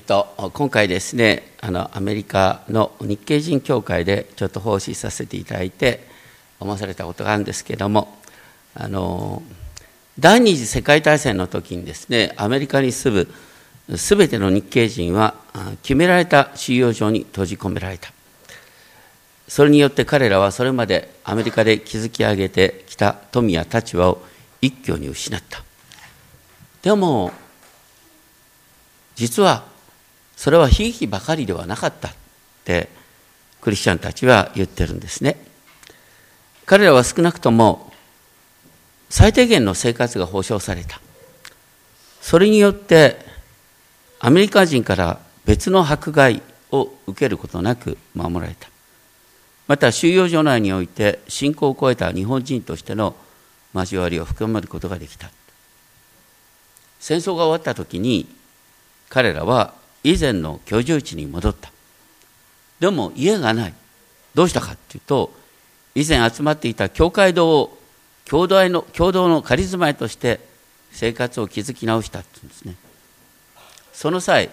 っと、今回ですねあのアメリカの日系人協会でちょっと奉仕させていただいて思わされたことがあるんですけどもあの第二次世界大戦の時にですねアメリカに住む全ての日系人は決められた収容所に閉じ込められた。それによって彼らはそれまでアメリカで築き上げてきた富や立場を一挙に失った。でも実はそれは悲劇ばかりではなかったってクリスチャンたちは言ってるんですね。彼らは少なくとも最低限の生活が保障された。それによってアメリカ人から別の迫害を受けることなく守られた。また収容所内において信仰を超えた日本人としての交わりを深めることができた。戦争が終わった時に彼らは以前の居住地に戻った。でも家がない。どうしたかっていうと以前集まっていた教会堂を共同の共同の仮住まいとして生活を築き直したっていうんですね。その際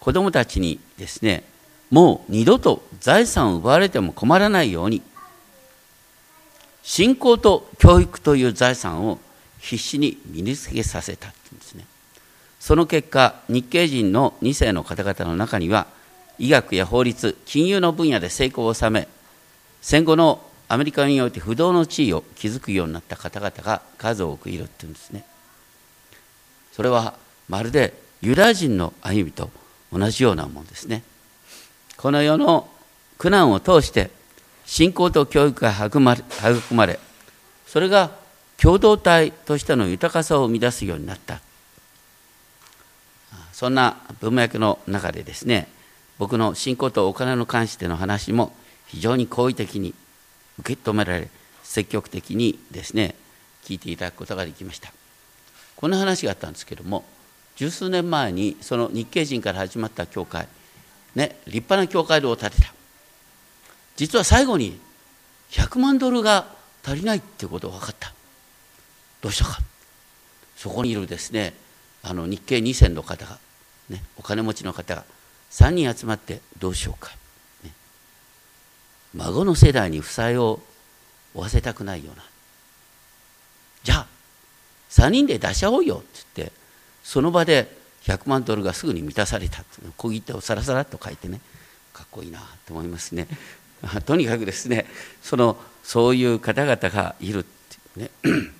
子供たちにですねもう二度と財産を奪われても困らないように信仰と教育という財産を必死に身につけさせた。その結果日系人の2世の方々の中には医学や法律金融の分野で成功を収め戦後のアメリカにおいて不動の地位を築くようになった方々が数多くいるっていうんですね。それはまるでユダヤ人の歩みと同じようなものですね。この世の苦難を通して信仰と教育が育まれ育まれそれが共同体としての豊かさを生み出すようになった。そんな文脈の中でですね僕の信仰とお金の関しての話も非常に好意的に受け止められ積極的にですね聞いていただくことができました。こんな話があったんですけども十数年前にその日系人から始まった教会ね立派な教会堂を建てた。実は最後に100万ドルが足りないっていうことが分かった。どうしたか。そこにいるですねあの日系2世の方がね、お金持ちの方が3人集まってどうしようか、ね、孫の世代に負債を負わせたくないような。じゃあ3人で出し合おうよって言ってその場で100万ドルがすぐに満たされた小切手をさらさらっと書いてねかっこいいなと思いますね。とにかくですねそのそういう方々がいるってね。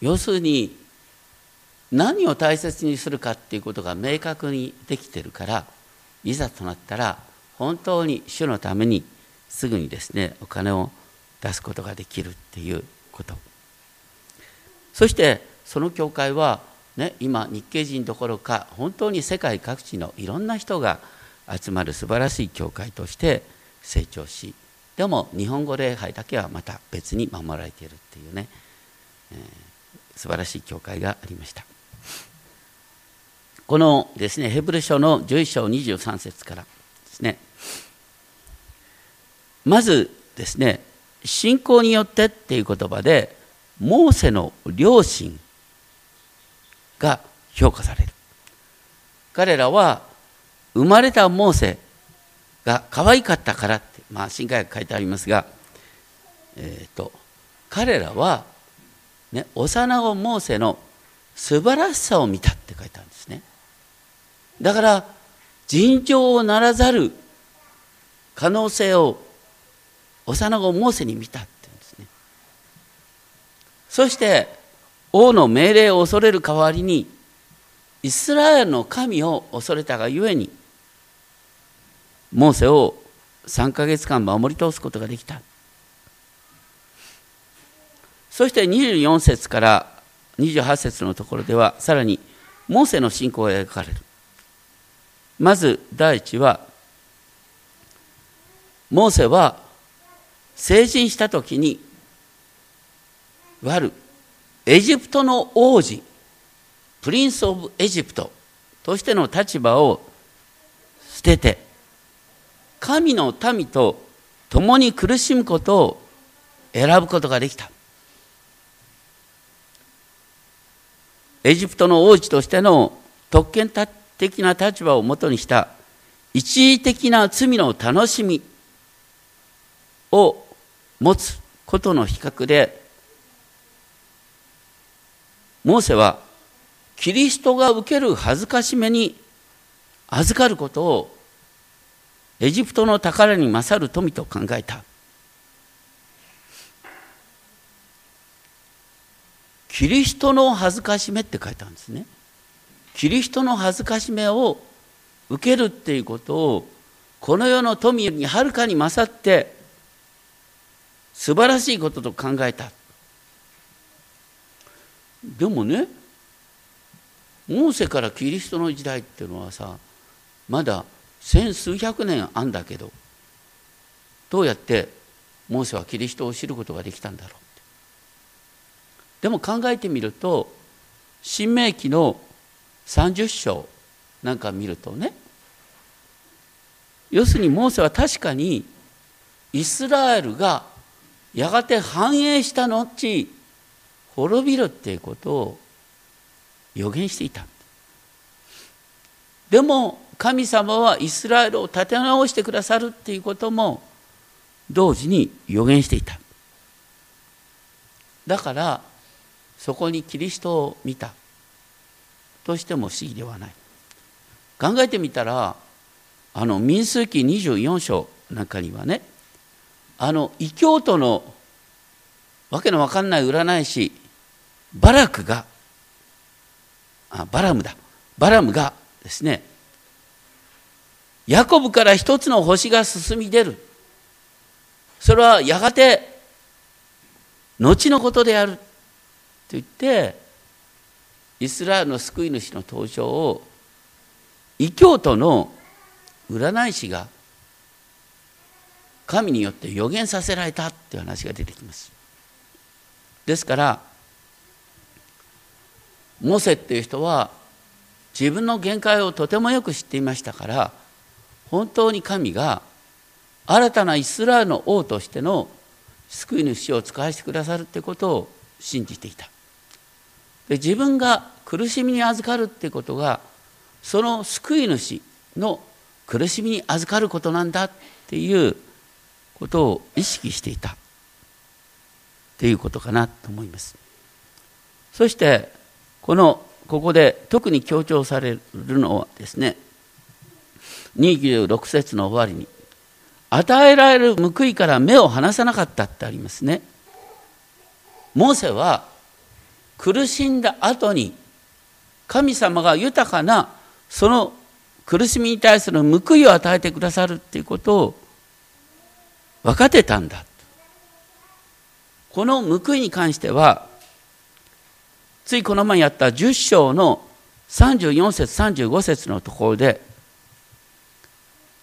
要するに何を大切にするかっていうことが明確にできてるからいざとなったら本当に主のためにすぐにですねお金を出すことができるっていうことそしてその教会は、ね、今日系人どころか本当に世界各地のいろんな人が集まる素晴らしい教会として成長しでも日本語礼拝だけはまた別に守られているっていうね、えー、素晴らしい教会がありました。このですねヘブル書の11章23節からですね。まずですね信仰によってっていう言葉でモーセの両親が評価される。彼らは生まれたモーセが可愛かったからってまあ新海学書いてありますがえっ、ー、と彼らはね幼子モーセの素晴らしさを見たって書いてあるんですね。だから尋常をならざる可能性を幼子モーセに見たって言うんですね。そして王の命令を恐れる代わりにイスラエルの神を恐れたがゆえにモーセを3ヶ月間守り通すことができた。そして24節から28節のところではさらにモーセの信仰が描かれる。まず第一はモーセは成人した時にいわゆるエジプトの王子プリンス・オブ・エジプトとしての立場を捨てて神の民と共に苦しむことを選ぶことができた。エジプトの王子としての特権た的な立場をもとにした一時的な罪の楽しみを持つことの比較でモーセはキリストが受ける恥ずかしめに預かることをエジプトの宝に勝る富と考えた。キリストの恥ずかしめって書いてあるんですね。キリストの恥ずかしめを受けるっていうことをこの世の富にはるかに勝って素晴らしいことと考えた。でもねモーセからキリストの時代っていうのはさまだ千数百年あんだけどどうやってモーセはキリストを知ることができたんだろうでも考えてみると新明記の30章なんか見るとね。要するにモーセは確かにイスラエルがやがて繁栄した後滅びるっていうことを予言していた。でも神様はイスラエルを立て直してくださるっていうことも同時に予言していた。だからそこにキリストを見た。としても不思議ではない。考えてみたらあの民数記24章なんかにはねあの異教徒のわけのわかんない占い師バラクがあバラムだ。バラムがですねヤコブから一つの星が進み出る。それはやがて後のことである。と言ってイスラエルの救い主の登場を異教徒の占い師が神によって予言させられたっていう話が出てきます。ですからモセっていう人は自分の限界をとてもよく知っていましたから本当に神が新たなイスラエルの王としての救い主を使わせてくださるってことを信じていた。で自分が苦しみに預かるってことがその救い主の苦しみに預かることなんだっていうことを意識していた。っていうことかなと思います。そしてこのここで特に強調されるのはですね26節の終わりに与えられる報いから目を離さなかったってありますね。モーセは苦しんだ後に神様が豊かなその苦しみに対する報いを与えてくださるっていうことを分かってたんだ。この報いに関してはついこの前やった10章の34節35節のところで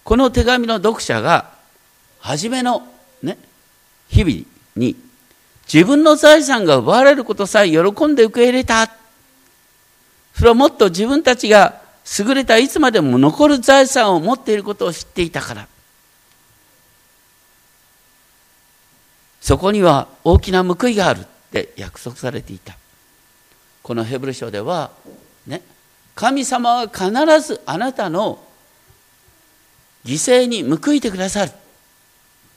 この手紙の読者が初めのね日々に自分の財産が奪われることさえ喜んで受け入れた。それはもっと自分たちが優れたいつまでも残る財産を持っていることを知っていたから。そこには大きな報いがあるって約束されていた。このヘブル書ではね神様は必ずあなたの犠牲に報いてくださるっ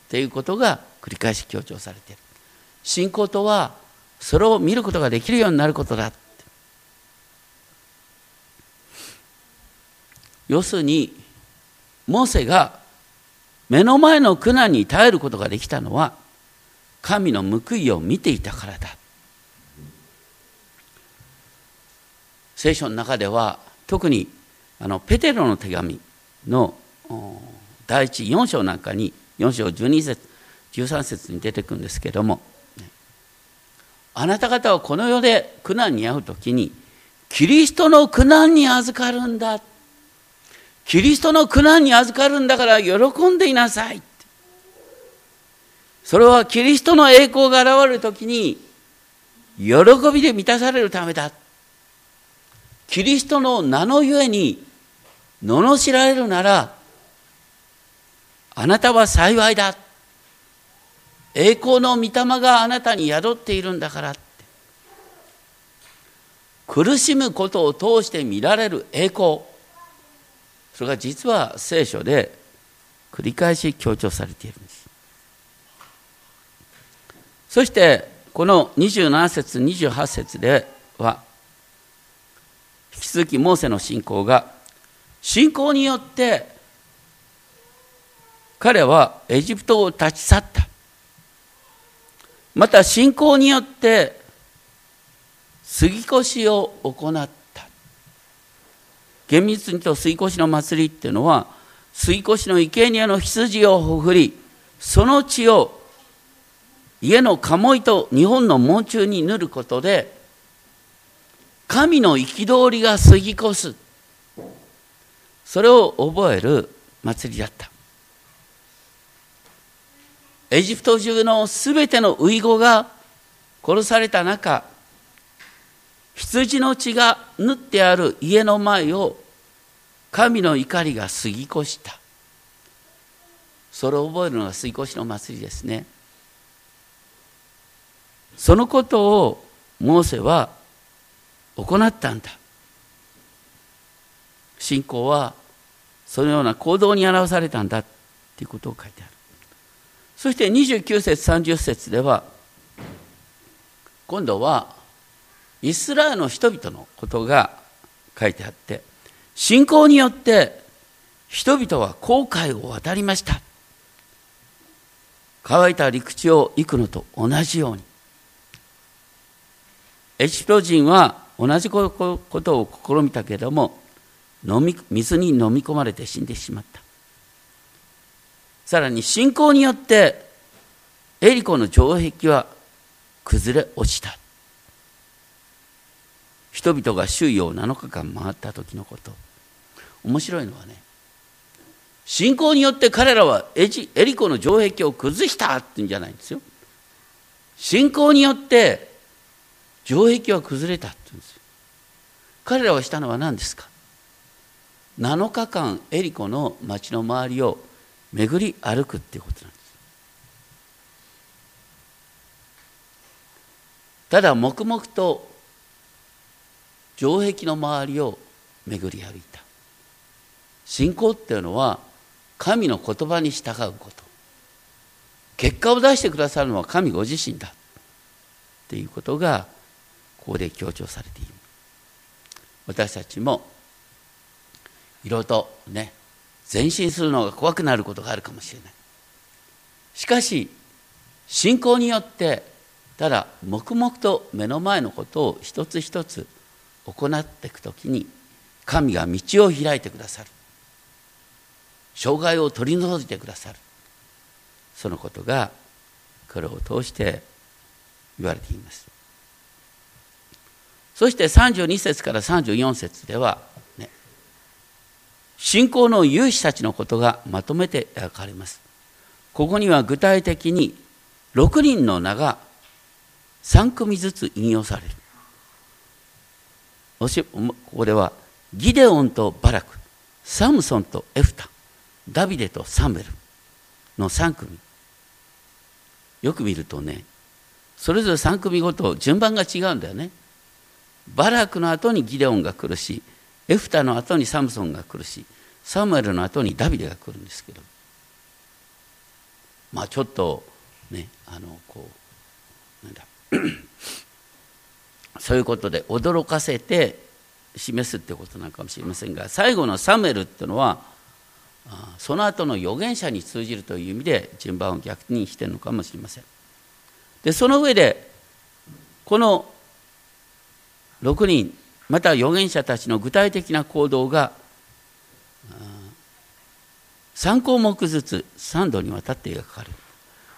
ていうことが繰り返し強調されている。信仰とはそれを見ることができるようになることだ要するにモーセが目の前の苦難に耐えることができたのは神の報いを見ていたからだ。聖書の中では特にあのペテロの手紙の第一4章なんかに4章12節13節に出てくるんですけどもあなた方はこの世で苦難に遭う時にキリストの苦難に預かるんだ。キリストの苦難に預かるんだから喜んでいなさいそれはキリストの栄光が現れる時に喜びで満たされるためだ。キリストの名のゆえに罵られるならあなたは幸いだ。栄光の御霊があなたに宿っているんだからって。苦しむことを通して見られる栄光。それが実は聖書で繰り返し強調されているんです。そしてこの27節28節では引き続きモーセの信仰が信仰によって彼はエジプトを立ち去った。また信仰によって杉越を行った。厳密に言うと杉越の祭りっていうのは杉越の生贄の羊をほふりその血を家の鴨居と日本の門中に塗ることで神の憤りが過ぎ越す。それを覚える祭りだった。エジプト中のすべてのウイゴが殺された中羊の血が縫ってある家の前を神の怒りが過ぎ越した。それを覚えるのが過ぎ越しの祭りですね。そのことをモーセは行ったんだ。信仰はそのような行動に表されたんだということを書いてある。そして29節30節では今度はイスラエルの人々のことが書いてあって信仰によって人々は航海を渡りました。乾いた陸地を行くのと同じように。エジプト人は同じことを試みたけれども飲み水に飲み込まれて死んでしまった。さらに信仰によってエリコの城壁は崩れ落ちた。人々が周囲を7日間回った時のこと。面白いのはね信仰によって彼らはエジエリコの城壁を崩したって言うんじゃないんですよ。信仰によって城壁は崩れたって言うんですよ。彼らはしたのは何ですか？7日間エリコの町の周りを巡り歩くっていうことなんです。ただ黙々と城壁の周りを巡り歩いた。信仰っていうのは神の言葉に従うこと。結果を出してくださるのは神ご自身だっていうことがここで強調されている。私たちもいろいろとね前進するのが怖くなることがあるかもしれない。しかし信仰によってただ黙々と目の前のことを一つ一つ行っていくときに神が道を開いてくださる。障害を取り除いてくださる。そのことがこれを通して言われています。そして32節から34節では、信仰の勇士たちのことがまとめて描かれます。ここには具体的に6人の名が3組ずつ引用される。ここではギデオンとバラクサムソンとエフタダビデとサムエルの3組。よく見るとねそれぞれ3組ごと順番が違うんだよね。バラクの後にギデオンが来るしエフタの後にサムソンが来るしサムエルの後にダビデが来るんですけど。まあちょっとねあのこうなんだ。そういうことで驚かせて示すってことなのかもしれませんが最後のサムエルっていうのはその後の預言者に通じるという意味で順番を逆にしてるのかもしれません。でその上でこの6人また預言者たちの具体的な行動が3項目ずつ3度にわたって描かれる。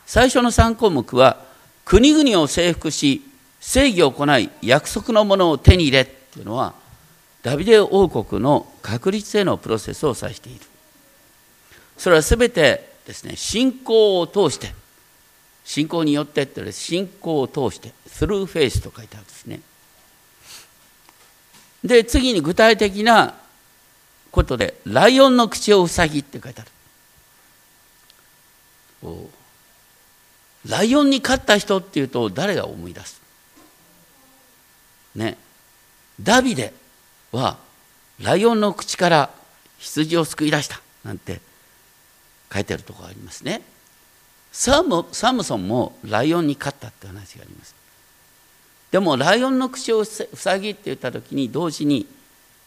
最初の3項目は国々を征服し正義を行い約束のものを手に入れっていうのはダビデ王国の確立へのプロセスを指している。それは全てですね信仰を通して信仰によってって信仰を通してスルーフェイスと書いてあるんですね。で次に具体的なことでライオンの口を塞ぎって書いてある。ライオンに勝った人っていうと誰が思い出す？ね。ダビデはライオンの口から羊を救い出したなんて書いてあるところがありますね。サムサムソンもライオンに勝ったって話があります。でもライオンの口を塞ぎって言った時に同時に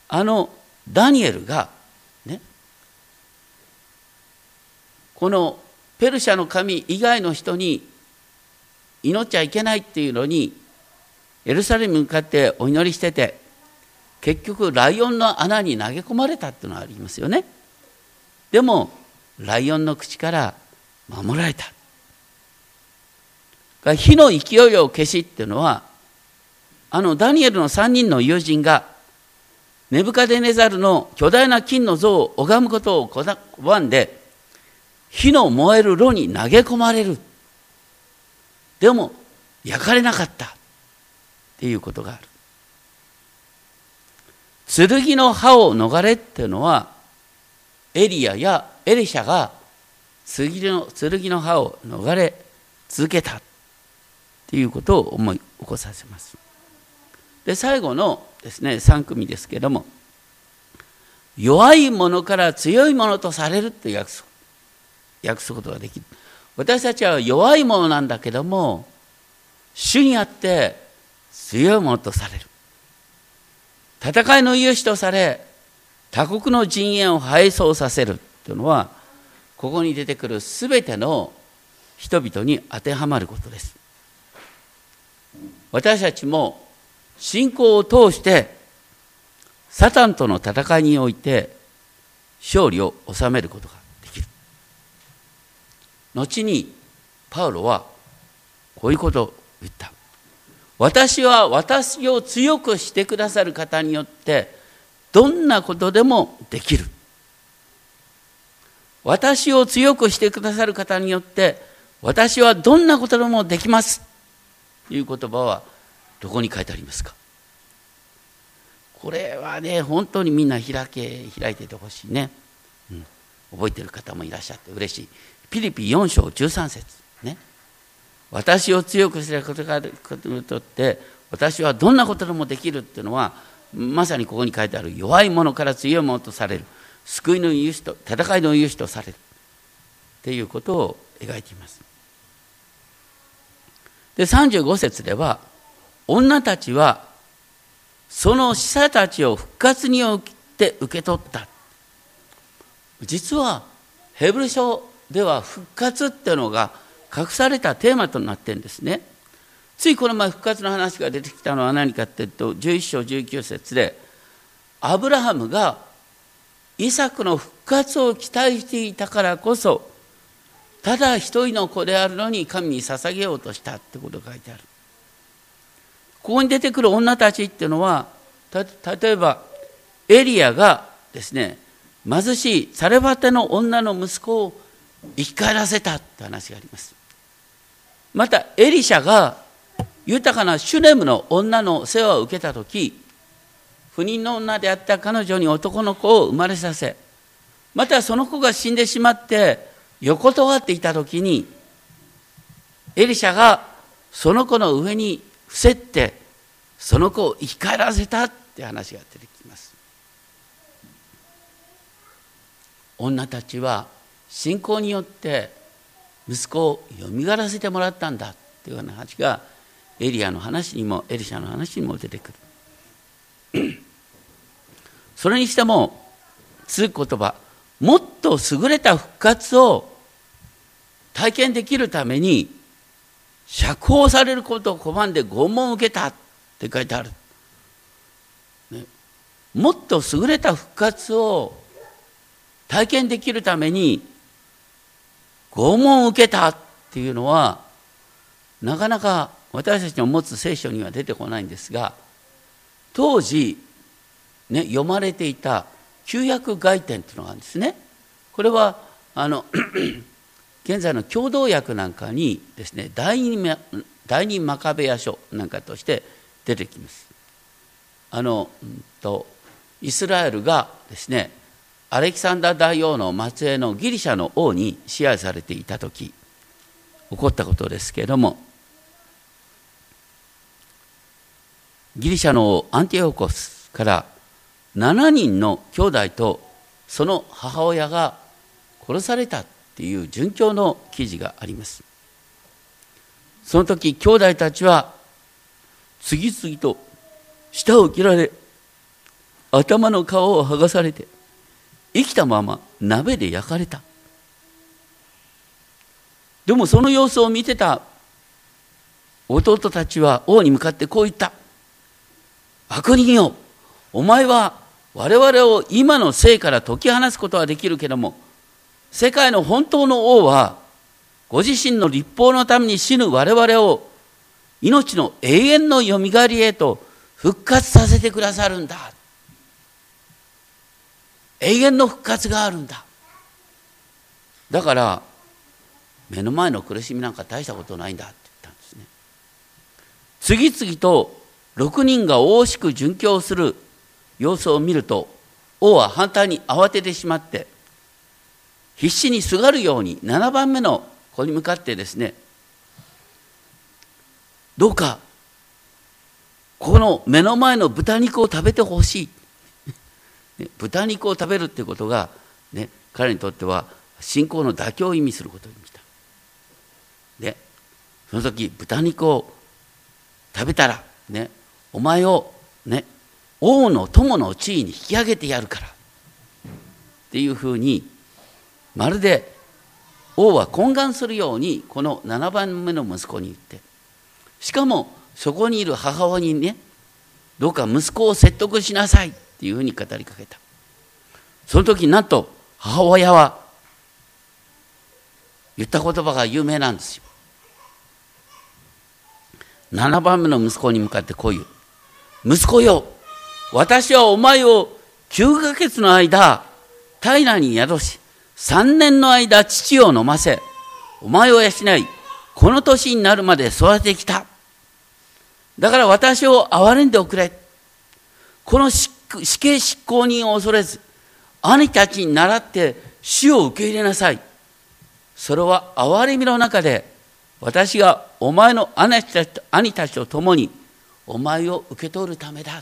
あのダニエルがねこのペルシャの神以外の人に祈っちゃいけないっていうのにエルサレムに向かってお祈りしてて結局ライオンの穴に投げ込まれたっていうのがありますよね。でもライオンの口から守られた。火の勢いを消しっていうのはあのダニエルの3人の友人がネブカデネザルの巨大な金の像を拝むことを拒んで火の燃える炉に投げ込まれる。でも焼かれなかった。っていうことがある。剣の刃を逃れっていうのはエリアやエリシャが剣の剣の刃を逃れ続けた。っていうことを思い起こさせます。で最後のですね3組ですけれども弱いものから強いものとされるって訳す訳すことができる。私たちは弱いものなんだけども主にあって強いものとされる。戦いの勇士とされ他国の陣営を敗走させるというのはここに出てくる全ての人々に当てはまることです。私たちも信仰を通してサタンとの戦いにおいて勝利を収めることができる。後にパウロはこういうことを言った。私は私を強くしてくださる方によってどんなことでもできる。私を強くしてくださる方によって私はどんなことでもできます。という言葉はどこに書いてありますか？これはね本当にみんな開け開いててほしいね、うん、覚えてる方もいらっしゃって嬉しい。ピリピ4章13節ね。私を強くすることがにとって私はどんなことでもできるっていうのはまさにここに書いてある弱い者から強い者とされる。救いの勇士と戦いの勇士とされる。っていうことを描いています。で35節では女たちはその死者たちを復活によって受け取った。実はヘブル書では復活っていうのが隠されたテーマとなってるんですね。ついこの前復活の話が出てきたのは何かっていうと11章19節でアブラハムがイサクの復活を期待していたからこそただ一人の子であるのに神に捧げようとしたってことが書いてある。ここに出てくる女たちっていうのは例えばエリアがですね貧しいサレバテの女の息子を生き返らせたって話があります。またエリシャが豊かなシュネムの女の世話を受けた時不妊の女であった彼女に男の子を生まれさせまたその子が死んでしまって横たわっていた時にエリシャがその子の上に伏せってその子を生き返らせたって話が出てきます。女たちは信仰によって息子をよみがらせてもらったんだっていう話がエリアの話にもエリシャの話にも出てくる。それにしても続く言葉もっと優れた復活を体験できるために釈放されることを拒んで拷問を受けたって書いてある、ね、もっと優れた復活を体験できるために拷問を受けたっていうのはなかなか私たちの持つ聖書には出てこないんですが当時、ね、読まれていた旧約外典というのがあるんですね。これはあの現在の共同訳なんかにですね第二第二マカベヤ書なんかとして出てきます。あの、うんと、イスラエルがですねアレキサンダー大王の末裔のギリシャの王に支配されていた時起こったことですけれどもギリシャの王アンティオコスから7人の兄弟とその母親が殺されたっていう殉教の記事があります。その時兄弟たちは次々と舌を切られ頭の皮を剥がされて生きたまま鍋で焼かれた。でもその様子を見てた弟たちは王に向かってこう言った悪人よお前は我々を今の生から解き放すことはできるけども世界の本当の王はご自身の立法のために死ぬ我々を命の永遠のよみがえりへと復活させてくださるんだ。永遠の復活があるんだ。だから目の前の苦しみなんか大したことないんだって言ったんですね。次々と6人が大しく殉教する様子を見ると王は反対に慌ててしまって必死にすがるように7番目の子に向かってですねどうかこの目の前の豚肉を食べてほしい。豚肉を食べるってことが、ね、彼にとっては信仰の妥協を意味することにした。でその時豚肉を食べたらねお前をね王の友の地位に引き上げてやるから。っていうふうにまるで王は懇願するようにこの7番目の息子に言ってしかもそこにいる母親にねどうか息子を説得しなさいっていうふうに語りかけた。その時なんと母親は言った言葉が有名なんですよ。7番目の息子に向かってこう言う。息子よ私はお前を9ヶ月の間平に宿し3年の間父を飲ませお前を養いこの年になるまで育ててきた。だから私を憐れんでおくれ。この死刑執行人を恐れず兄たちに倣って死を受け入れなさい。それは憐れみの中で私がお前の兄たちと兄たちと共にお前を受け取るためだ。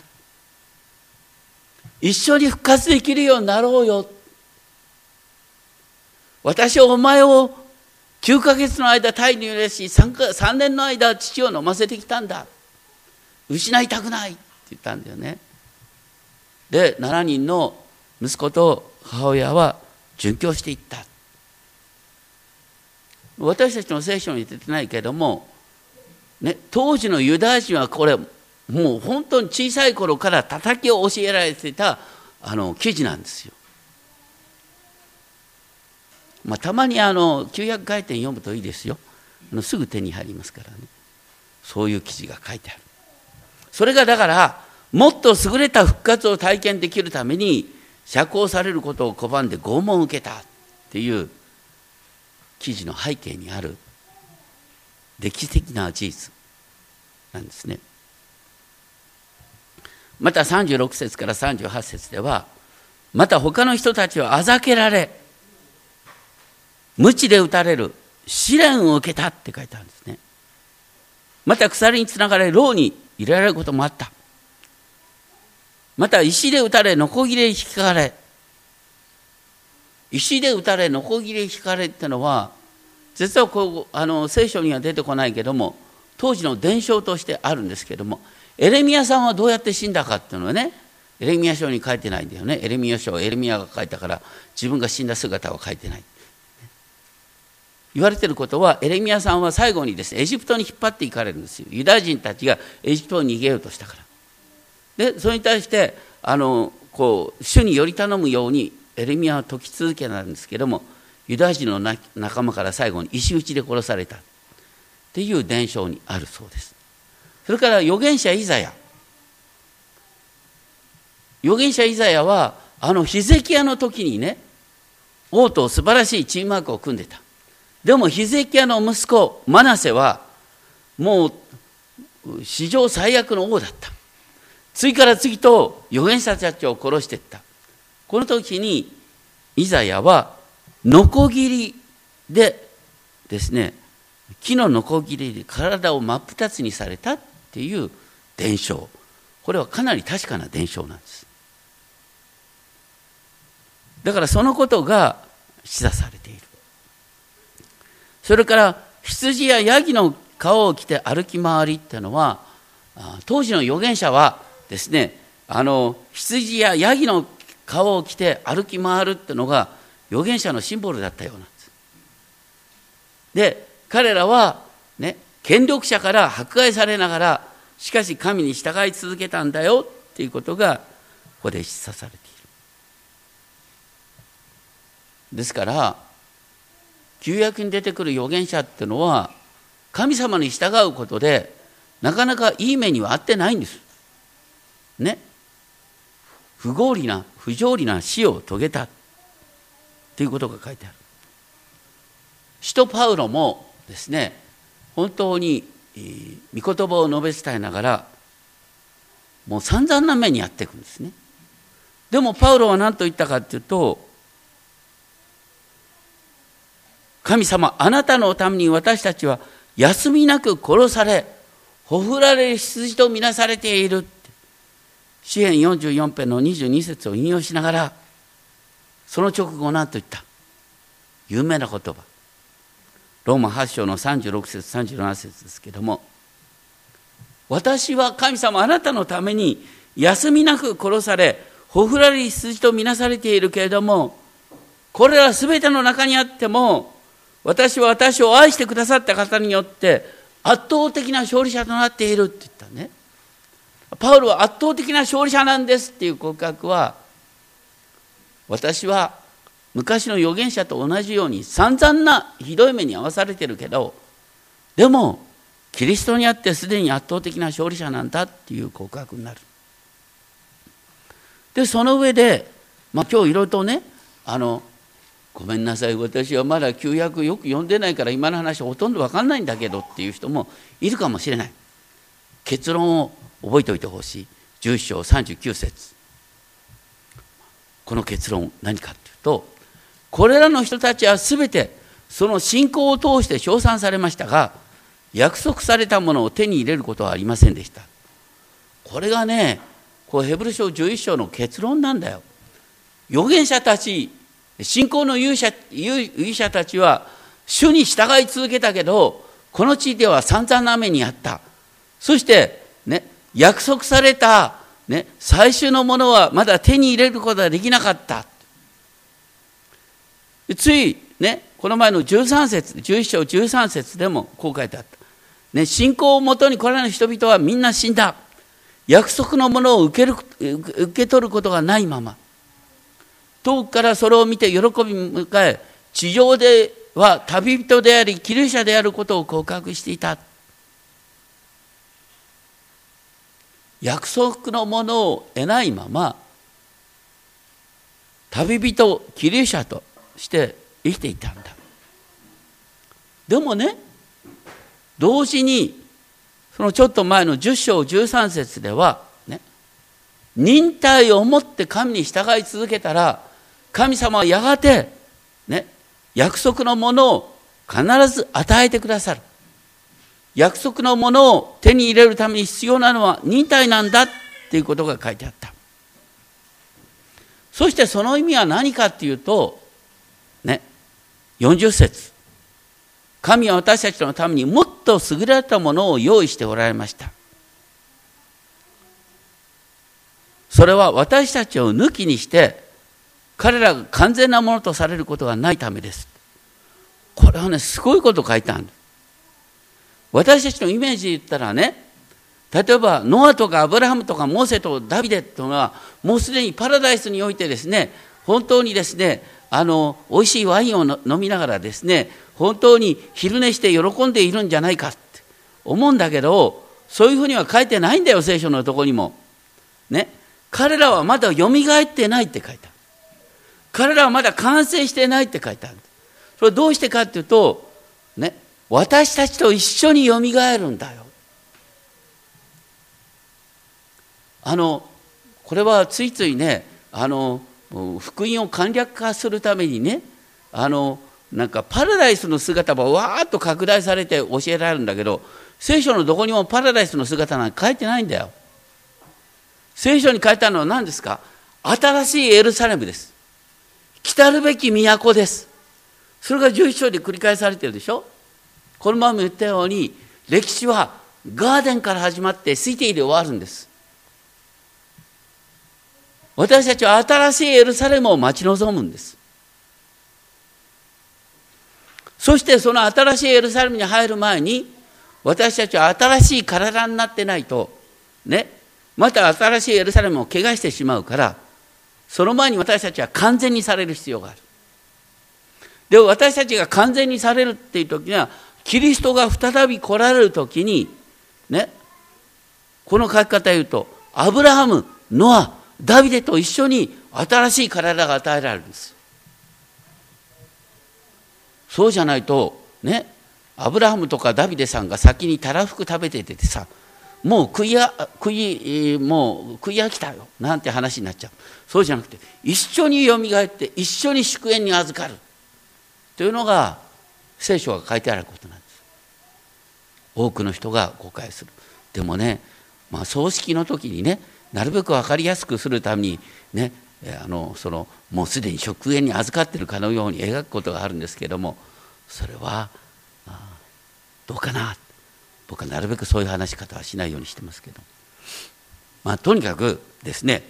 一緒に復活できるようになろうよ。私はお前を9ヶ月の間タイに揺れし 3, 3年の間父を飲ませてきたんだ。失いたくないって言ったんだよね。で7人の息子と母親は殉教していった。私たちの聖書に出てないけども、ね、当時のユダヤ人はこれもう本当に小さい頃から叩きを教えられてたあの記事なんですよ。まあ、たまにあの旧約回転読むといいですよ。すぐ手に入りますからね。そういう記事が書いてある。それがだからもっと優れた復活を体験できるために釈放されることを拒んで拷問を受けたっていう記事の背景にある歴史的な事実なんですね。また36節から38節ではまた他の人たちはあざけられ鞭で打たれる。試練を受けたって書いてあるんですね。また鎖につながれ牢に入れられることもあった。また石で打たれノコギリ引かれ。石で打たれノコギリ引かれってのは実はこうあの聖書には出てこないけども当時の伝承としてあるんですけどもエレミアさんはどうやって死んだかっていうのはねエレミア書に書いてないんだよね。エレミア書エレミアが書いたから自分が死んだ姿は書いてない。言われてることはエレミアさんは最後にですねエジプトに引っ張っていかれるんですよ。ユダヤ人たちがエジプトに逃げようとしたから。でそれに対してあのこう主により頼むようにエレミアは解き続けたんですけどもユダヤ人の仲間から最後に石打ちで殺された。っていう伝承にあるそうです。それから預言者イザヤ。預言者イザヤはあのヒゼキヤの時にね王と素晴らしいチームワークを組んでた。でもヒゼキヤの息子マナセはもう史上最悪の王だった。次から次と預言者たちを殺していった。この時にイザヤはノコギリでですね木のノコギリで体を真っ二つにされたっていう伝承。これはかなり確かな伝承なんです。だからそのことが示唆されている。それから羊やヤギの皮を着て歩き回りっていうのは当時の預言者はですねあの羊やヤギの皮を着て歩き回るっていうのが預言者のシンボルだったようなんです。で彼らはね権力者から迫害されながらしかし神に従い続けたんだよっていうことがここで示唆されている。ですから旧約に出てくる預言者っていうのは神様に従うことでなかなかいい目には合ってないんです。ね。不合理な不条理な死を遂げたということが書いてある。使徒パウロもですね本当に御言葉を述べ伝えながらもう散々な目にやっていくんですね。でもパウロは何と言ったかっていうと神様あなたのために私たちは休みなく殺されほふられ羊とみなされている。詩篇44編の22節を引用しながらその直後何と言った。有名な言葉。ローマ8章の36節37節ですけども私は神様あなたのために休みなく殺されほふられ羊とみなされているけれどもこれら全ての中にあっても私は私を愛してくださった方によって圧倒的な勝利者となっているって言ったねパウロは圧倒的な勝利者なんですっていう告白は私は昔の預言者と同じように散々なひどい目に遭わされてるけどでもキリストにあってすでに圧倒的な勝利者なんだっていう告白になる。でその上で、まあ、今日いろいろとねあのごめんなさい。私はまだ旧約よく読んでないから今の話ほとんど分かんないんだけどっていう人もいるかもしれない。結論を覚えておいてほしい。11章39節この結論何かっていうとこれらの人たちは全てその信仰を通して称賛されましたが約束されたものを手に入れることはありませんでした。これがねこうヘブル書11章の結論なんだよ。預言者たち信仰の勇者勇者たちは主に従い続けたけどこの地では散々な目にあった。そしてね約束された、ね、最終のものはまだ手に入れることができなかった。ついねこの前の13節11章13節でもこう書いてあった、ね、信仰をもとにこれらの人々はみんな死んだ。約束のものを受ける受け取ることがないまま。遠くからそれを見て喜び迎え地上では旅人でありキリシャであることを告白していた。約束のものを得ないまま旅人キリシャとして生きていたんだ。でもね同時にそのちょっと前の10章13節ではね忍耐を持って神に従い続けたら神様はやがて、ね、約束のものを必ず与えてくださる。約束のものを手に入れるために必要なのは忍耐なんだっていうことが書いてあった。そしてその意味は何かっていうと、ね、40節神は私たちのためにもっと優れたものを用意しておられました。それは私たちを抜きにして彼らが完全なものとされることがないためです。これはね、すごいこと書いてある。私たちのイメージで言ったらね、例えばノアとかアブラハムとかモーセとダビデというのはもうすでにパラダイスにおいてですね本当にですねあの美味しいワインを飲みながらですね本当に昼寝して喜んでいるんじゃないかって思うんだけどそういうふうには書いてないんだよ聖書のとこにも。ね彼らはまだよみがえってないって書いてある。彼らはまだ完成してないって書いてある。それどうしてかっていうとね私たちと一緒によみがえるんだよ。あのこれはついついねあの福音を簡略化するためにねあのなんかパラダイスの姿がわーっと拡大されて教えられるんだけど聖書のどこにもパラダイスの姿なんか書いてないんだよ。聖書に書いてあるのは何ですか？新しいエルサレムです。来るべき都です。それが11章で繰り返されてるでしょ？このまま言ったように歴史はガーデンから始まって推定で終わるんです。私たちは新しいエルサレムを待ち望むんです。そしてその新しいエルサレムに入る前に私たちは新しい体になってないとねまた新しいエルサレムを怪我してしまうからその前に私たちは完全にされる必要がある。でも私たちが完全にされるっていう時にはキリストが再び来られる時にねこの書き方言うとアブラハムノアダビデと一緒に新しい体が与えられるんです。そうじゃないとねアブラハムとかダビデさんが先にたらふく食べててさもう食いや食いもう食い飽きたよなんて話になっちゃう。そうじゃなくて一緒によみがえって一緒に祝宴に預かる。というのが聖書が書いてあることなんです。多くの人が誤解する。でもね、まあ、葬式の時にねなるべく分かりやすくするためにねあのそのもうすでに食宴に預かっているかのように描くことがあるんですけどもそれはどうかな僕はなるべくそういう話し方はしないようにしてますけど。まあとにかくですね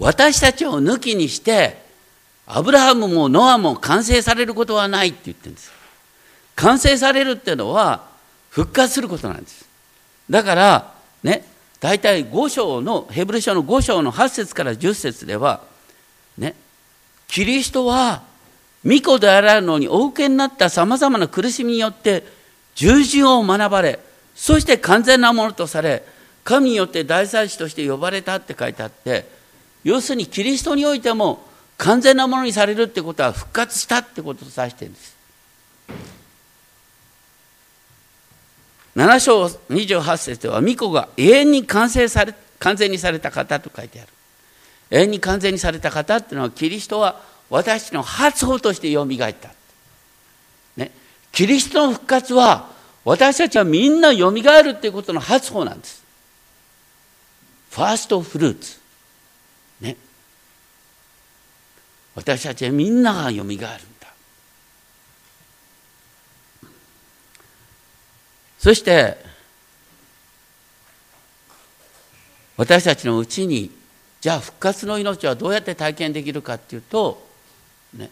私たちを抜きにしてアブラハムもノアも完成されることはないって言ってるんです。完成されるっていうのは復活することなんです。だからね大体5章のヘブル書の5章の8節から10節ではねキリストは御子であられるのにお受けになったさまざまな苦しみによって従順を学ばれそして完全なものとされ神によって大祭司として呼ばれたって書いてあって要するにキリストにおいても完全なものにされるってことは復活したってことを指してるんです。7章28節では巫女が永遠に完成され完全にされた方と書いてある永遠に完全にされた方っていうのはキリストは私の初歩としてよみがえった、キリストの復活は私たちはみんなよみがえるっていうことの初歩なんです。ファーストフルーツ。ね。私たちはみんながよみがえるんだ。そして私たちのうちにじゃあ復活の命はどうやって体験できるかっていうと、ね、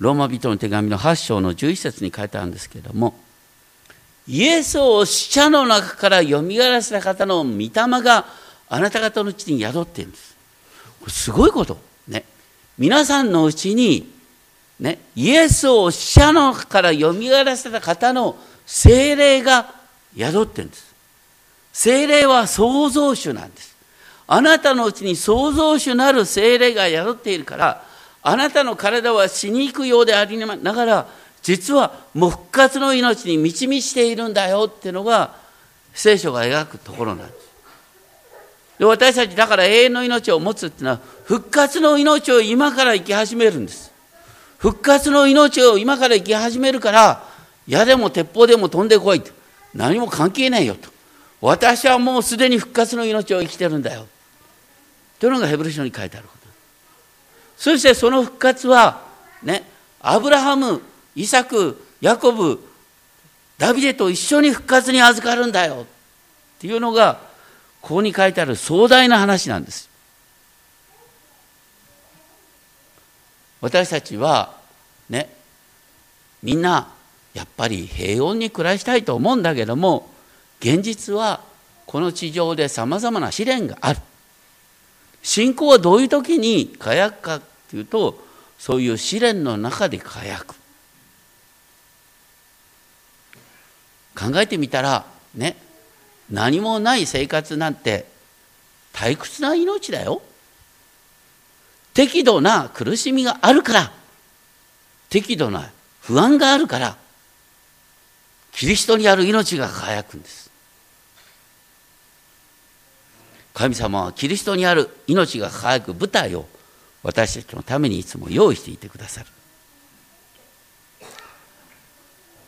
ローマ人の手紙の8章の11節に書いてあるんですけれどもイエスを死者の中からよみがらせた方の御霊があなた方のうちに宿っているんです。これすごいこと。ね。皆さんのうちに、ね、イエスを死者の中からよみがらせた方の精霊が宿ってるんです。精霊は創造主なんです。あなたのうちに創造主なる精霊が宿っているから、あなたの体は死に行くようでありながら、実はもう復活の命に満ち満ちているんだよっていうのが聖書が描くところなんです。で私たちだから永遠の命を持つっていうのは復活の命を今から生き始めるんです。復活の命を今から生き始めるから矢でも鉄砲でも飛んでこいと何も関係ないよと私はもうすでに復活の命を生きてるんだよというのがヘブル書に書いてあることそしてその復活はねアブラハムイサクヤコブダビデと一緒に復活に預かるんだよ。っていうのがここに書いてある壮大な話なんです。私たちはねみんなやっぱり平穏に暮らしたいと思うんだけども現実はこの地上でさまざまな試練がある。信仰はどういう時に輝くかっていうとそういう試練の中で輝く考えてみたらね何もない生活なんて退屈な命だよ。適度な苦しみがあるから適度な不安があるからキリストにある命が輝くんです。神様はキリストにある命が輝く舞台を私たちのためにいつも用意していてくださる。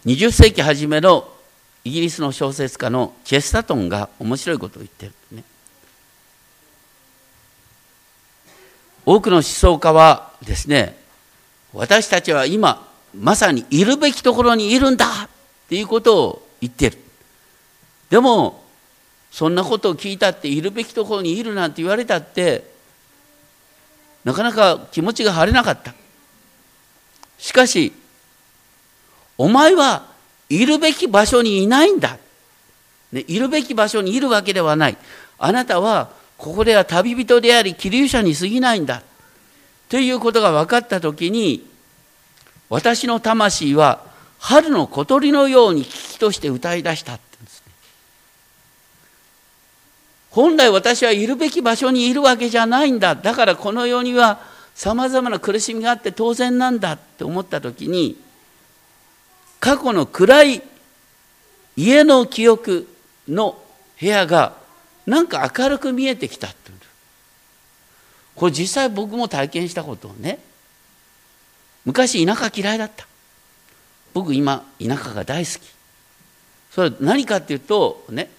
20世紀初めのイギリスの小説家のチェスタトンが面白いことを言ってるね。多くの思想家はですね私たちは今まさにいるべきところにいるんだっていうことを言ってる。でもそんなことを聞いたっているべきところにいるなんて言われたってなかなか気持ちが晴れなかった。しかしお前はいるべき場所にいないんだ、ね、いるべき場所にいるわけではない。あなたはここでは旅人であり気流者に過ぎないんだ。ということが分かった時に私の魂は春の小鳥のように危機として歌い出したってんですね本来私はいるべき場所にいるわけじゃないんだ。だからこの世にはさまざまな苦しみがあって当然なんだって思った時に過去の暗い家の記憶の部屋がなんか明るく見えてきたってこれ実際僕も体験したことをね昔田舎嫌いだった。僕今田舎が大好き。それは何かっていうとね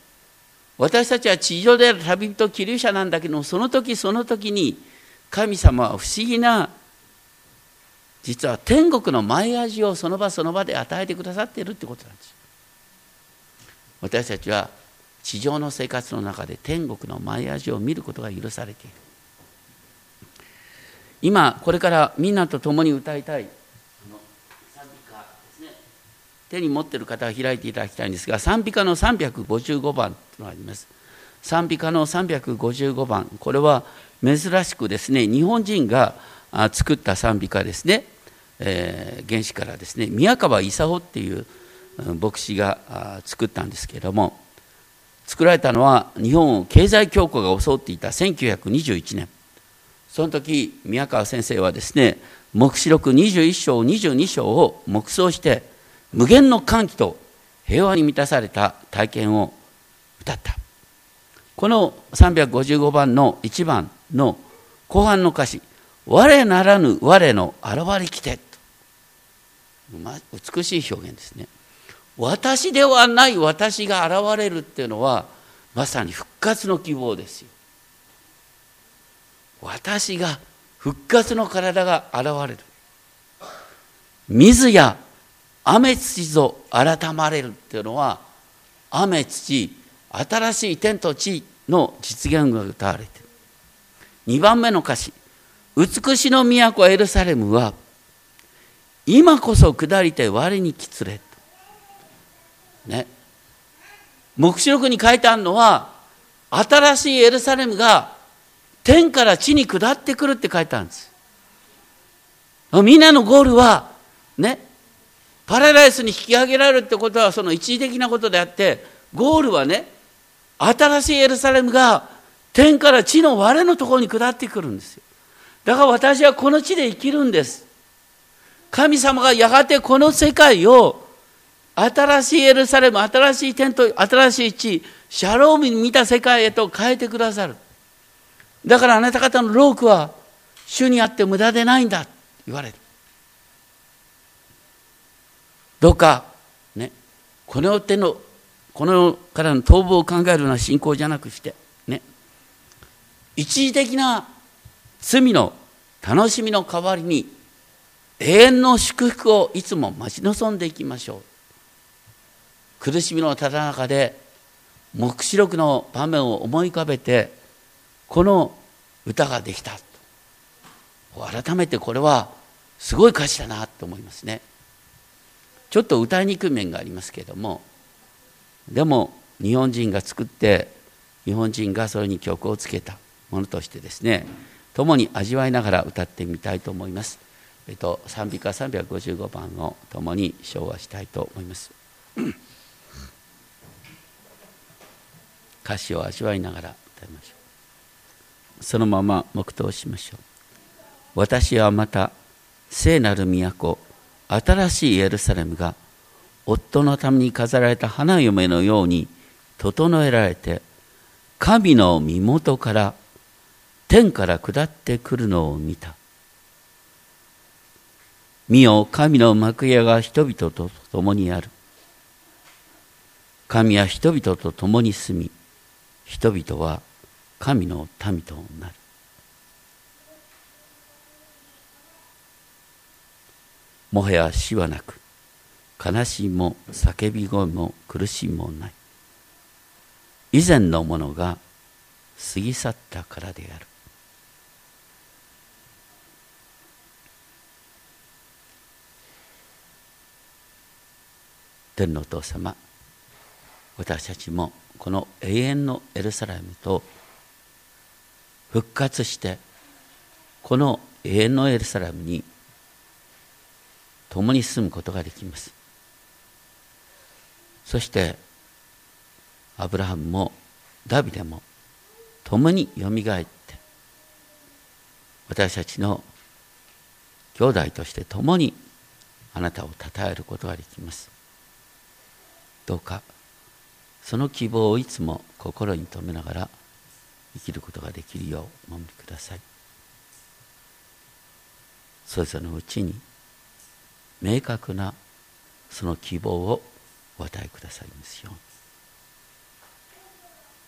私たちは地上である旅人気流者なんだけどその時その時に神様は不思議な実は天国の前味をその場その場で与えてくださっているってことなんです。私たちは地上の生活の中で天国の前味を見ることが許されている。今これからみんなと共に歌いたい。手に持っている方は開いていただきたいんですが賛美歌の355番というのがあります。賛美歌の355番。これは珍しくですね日本人が作った賛美歌ですね、えー、原始からですね宮川勲っていう牧師が作ったんですけれども作られたのは日本を経済恐慌が襲っていた1921年。その時宮川先生はですね黙示録21章22章を黙想して無限の歓喜と平和に満たされた体験を歌った。この355番の1番の後半の歌詞「我ならぬ我の現れきて」美しい表現ですね。私ではない私が現れるっていうのはまさに復活の希望ですよ。私が復活の体が現れる。水や雨土ぞ改まれるっていうのは雨土新しい天と地の実現が歌われている。2番目の歌詞。美しの都エルサレムは今こそ下りて我にきつれね。黙示録に書いてあるのは新しいエルサレムが天から地に下ってくるって書いてあるんです。みんなのゴールはね。パラダイスに引き上げられるってことはその一時的なことであってゴールはね新しいエルサレムが天から地の我のところに下ってくるんですよ。だから私はこの地で生きるんです。神様がやがてこの世界を新しいエルサレム新しい天と新しい地シャロームに見た世界へと変えてくださる。だからあなた方の労苦は主にあって無駄でないんだ言われる。どうか。ね。この手のこのからの逃亡を考えるような信仰じゃなくしてね。一時的な罪の楽しみの代わりに永遠の祝福をいつも待ち望んでいきましょう。苦しみのただ中で黙示録の場面を思い浮かべてこの歌ができた改めてこれはすごい歌詞だなと思いますね。ちょっと歌いにくい面がありますけれどもでも日本人が作って日本人がそれに曲をつけたものとしてですね共に味わいながら歌ってみたいと思います。えっと、賛美歌355番を共に唱和したいと思います。歌詞を味わいながら歌いましょう。そのまま黙祷しましょう私はまた聖なる都新しいエルサレムが夫のために飾られた花嫁のように整えられて神の身元から天から下ってくるのを見た。見よ神の幕屋が人々と共にある。神は人々と共に住み人々は神の民となる。もはや死はなく悲しみも叫び声も苦しみもない。以前のものが過ぎ去ったからである。天のお父様私たちもこの永遠のエルサレムと復活してこの永遠のエルサレムに共に住むことができます。そしてアブラハムもダビデも共によみがえって私たちの兄弟として共にあなたを称えることができます。どうかその希望をいつも心に留めながら生きることができるようお守りください。それぞれのうちに明確なその希望をお与えくださいますように。